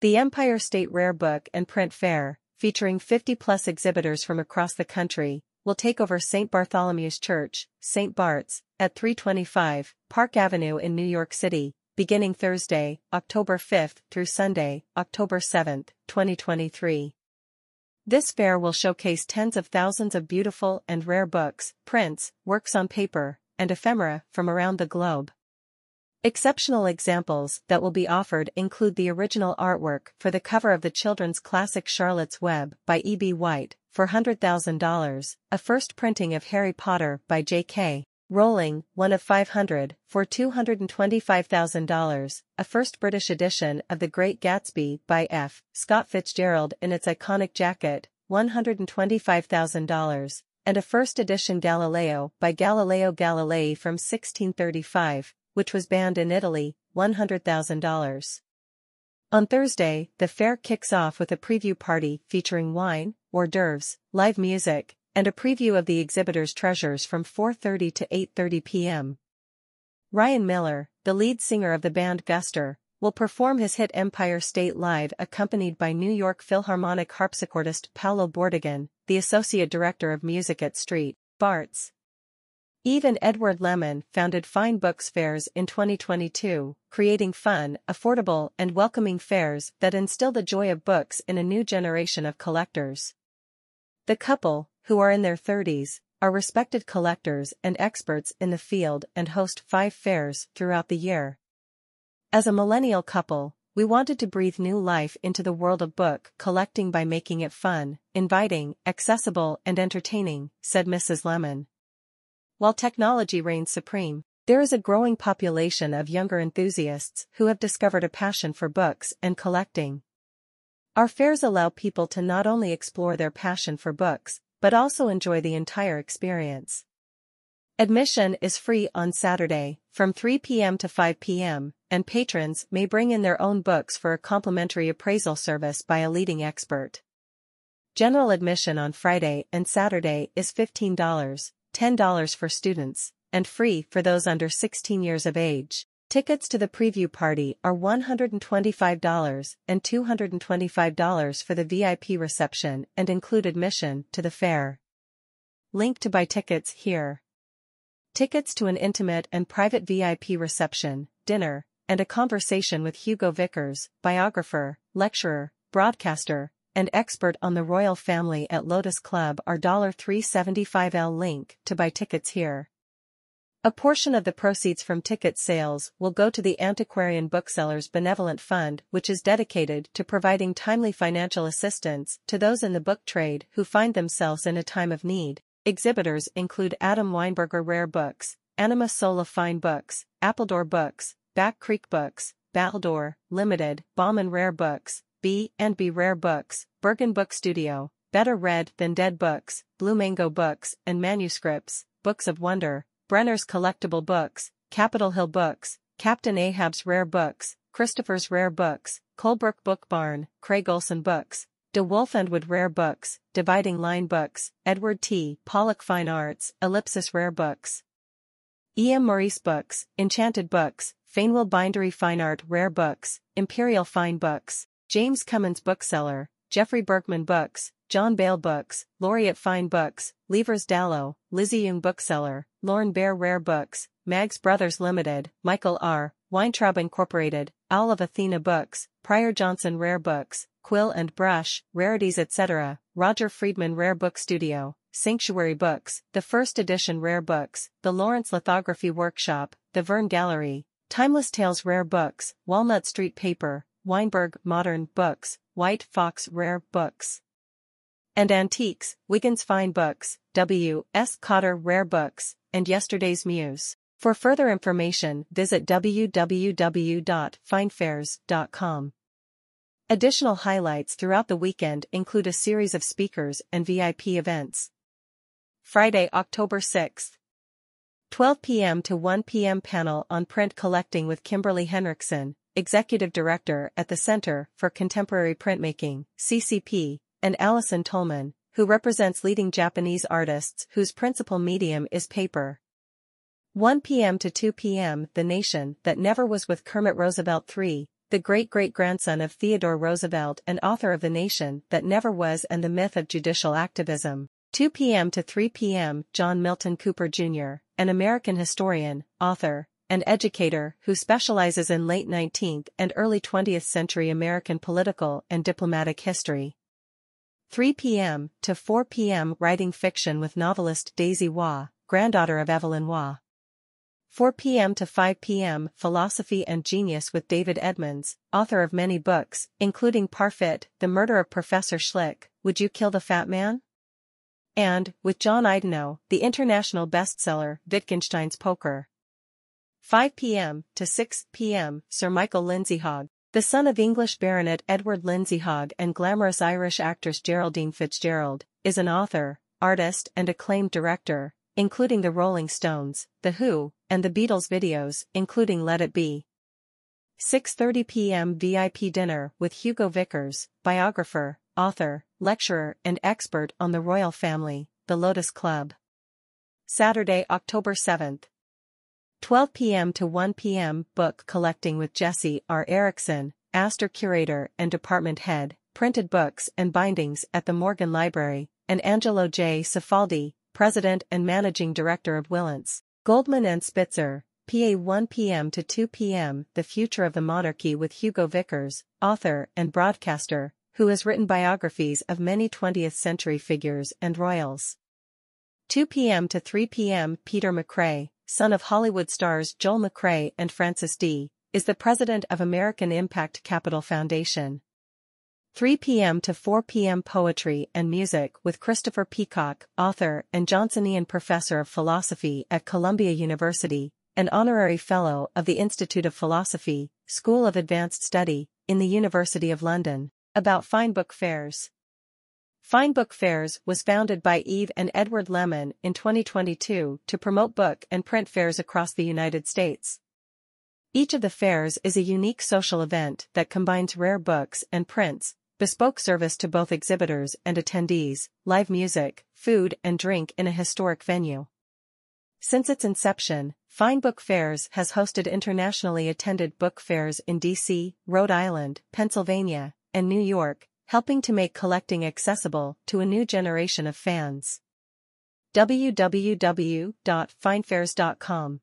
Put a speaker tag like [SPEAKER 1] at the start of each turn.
[SPEAKER 1] The Empire State Rare Book and Print Fair, featuring 50-plus exhibitors from across the country, will take over St. Bartholomew's Church, St. Bart's, at 325 Park Avenue in New York City, beginning Thursday, October 5 through Sunday, October 7, 2023. This fair will showcase tens of thousands of beautiful and rare books, prints, works on paper, and ephemera from around the globe. Exceptional examples that will be offered include the original artwork for the cover of the children's classic Charlotte's Web by E.B. White for $100,000, a first printing of Harry Potter by J.K. Rowling, one of 500, for $225,000, a first British edition of The Great Gatsby by F. Scott Fitzgerald in its iconic jacket, $125,000, and a first edition Galileo by Galileo Galilei from 1635, which was banned in Italy, $100,000. On Thursday, the fair kicks off with a preview party featuring wine, hors d'oeuvres, live music, and a preview of the exhibitor's treasures from 4.30 to 8.30 p.m. Ryan Miller, the lead singer of the band Guster, will perform his hit Empire State live accompanied by New York Philharmonic harpsichordist Paolo Bordignon, the associate director of music at Street, Bart's. Eve and Edward Lemon founded Fine Books Fairs in 2022, creating fun, affordable, and welcoming fairs that instill the joy of books in a new generation of collectors. The couple, who are in their 30s, are respected collectors and experts in the field and host five fairs throughout the year. As a millennial couple, we wanted to breathe new life into the world of book collecting by making it fun, inviting, accessible, and entertaining, said Mrs. Lemon. While technology reigns supreme, there is a growing population of younger enthusiasts who have discovered a passion for books and collecting. Our fairs allow people to not only explore their passion for books, but also enjoy the entire experience. Admission is free on Saturday, from 3 p.m. to 5 p.m., and patrons may bring in their own books for a complimentary appraisal service by a leading expert. General admission on Friday and Saturday is $15, $10 for students, and free for those under 16 years of age. Tickets to the preview party are $125 and $225 for the VIP reception and include admission to the fair. Link to buy tickets here. Tickets to an intimate and private VIP reception, dinner, and a conversation with Hugo Vickers, biographer, lecturer, broadcaster, and expert on the royal family at Lotus Club are $375L link to buy tickets here. A portion of the proceeds from ticket sales will go to the Antiquarian Booksellers Benevolent Fund which is dedicated to providing timely financial assistance to those in the book trade who find themselves in a time of need. Exhibitors include Adam Weinberger Rare Books, Anima Sola Fine Books, Appledore Books, Back Creek Books, Baldor, Limited, Bauman Rare Books, B and B Rare Books, Bergen Book Studio, Better Read Than Dead Books, Blue Mango Books and Manuscripts, Books of Wonder, Brenner's Collectible Books, Capitol Hill Books, Captain Ahab's Rare Books, Christopher's Rare Books, Colebrook Book Barn, Craig Olson Books, De Wolf and Wood Rare Books, Dividing Line Books, Edward T. Pollock Fine Arts, Ellipsis Rare Books. E. M. Maurice Books, Enchanted Books, Fainwell Bindery Fine Art Rare Books, Imperial Fine Books, James Cummins Bookseller, Jeffrey Berkman Books, John Bale Books, Laureate Fine Books, Levers Dallow, Lizzie Young Bookseller, Lorne Bair Rare Books, Maggs Brothers Limited, Michael R., Weintraub Incorporated, Owl of Athena Books, Prior Johnson Rare Books, Quill and Brush, Rarities etc., Roger Friedman Rare Book Studio, Sanctuary Books, The First Edition Rare Books, The Lawrence Lithography Workshop, The Verne Gallery, Timeless Tales Rare Books, Walnut Street Paper, Weinberg Modern Books, White Fox Rare Books. And Antiques, Wiggins Fine Books, W. S. Cotter Rare Books, and Yesterday's Muse. For further information, visit www.finefairs.com. Additional highlights throughout the weekend include a series of speakers and VIP events. Friday, October 6th. 12 p.m. to 1 p.m. panel on print collecting with Kimberly Henriksen, Executive Director at the Center for Contemporary Printmaking, CCP, and Allison Tolman, who represents leading Japanese artists whose principal medium is paper. 1 p.m. to 2 p.m. The Nation That Never Was with Kermit Roosevelt III, the great-great-grandson of Theodore Roosevelt and author of The Nation That Never Was and The Myth of Judicial Activism. 2 p.m. to 3 p.m. John Milton Cooper Jr., an American historian, author, and educator who specializes in late 19th and early 20th century American political and diplomatic history. 3 p.m. to 4 p.m. Writing fiction with novelist Daisy Waugh, granddaughter of Evelyn Waugh. 4 p.m. to 5 p.m. Philosophy and Genius with David Edmonds, author of many books, including Parfit, The Murder of Professor Schlick, Would You Kill the Fat Man? And, with John Eidinow, the international bestseller, Wittgenstein's Poker. 5 p.m. to 6 p.m. Sir Michael Lindsay Hogg, the son of English Baronet Edward Lindsay Hogg and glamorous Irish actress Geraldine Fitzgerald, is an author, artist and acclaimed director, including the Rolling Stones, The Who, and the Beatles videos, including Let It Be. 6.30 p.m. VIP dinner with Hugo Vickers, biographer, author, lecturer and expert on the royal family, The Lotus Club. Saturday, October 7th. 12 p.m. to 1 p.m. Book Collecting with Jesse R. Erickson, Astor Curator and Department Head, Printed Books and Bindings at the Morgan Library, and Angelo J. Cifaldi, President and Managing Director of Wilentz. Goldman and Spitzer, PA 1 p.m. to 2 p.m. The Future of the Monarchy with Hugo Vickers, author and broadcaster, who has written biographies of many 20th century figures and royals. 2 p.m. to 3 p.m. Peter McCrea, son of Hollywood stars Joel McCrea and Frances Dee, is the president of American Impact Capital Foundation. 3 p.m. to 4 p.m. Poetry and Music with Christopher Peacocke, author and Johnsonian Professor of Philosophy at Columbia University, and Honorary Fellow of the Institute of Philosophy, School of Advanced Study, in the University of London. About Fine Book Fairs Fine Book Fairs was founded by Eve and Edward Lemon in 2022 to promote book and print fairs across the United States. Each of the fairs is a unique social event that combines rare books and prints, bespoke service to both exhibitors and attendees, live music, food and drink in a historic venue. Since its inception, Fine Book Fairs has hosted internationally attended book fairs in D.C., Rhode Island, Pennsylvania, and New York, helping to make collecting accessible to a new generation of fans. www.finefairs.com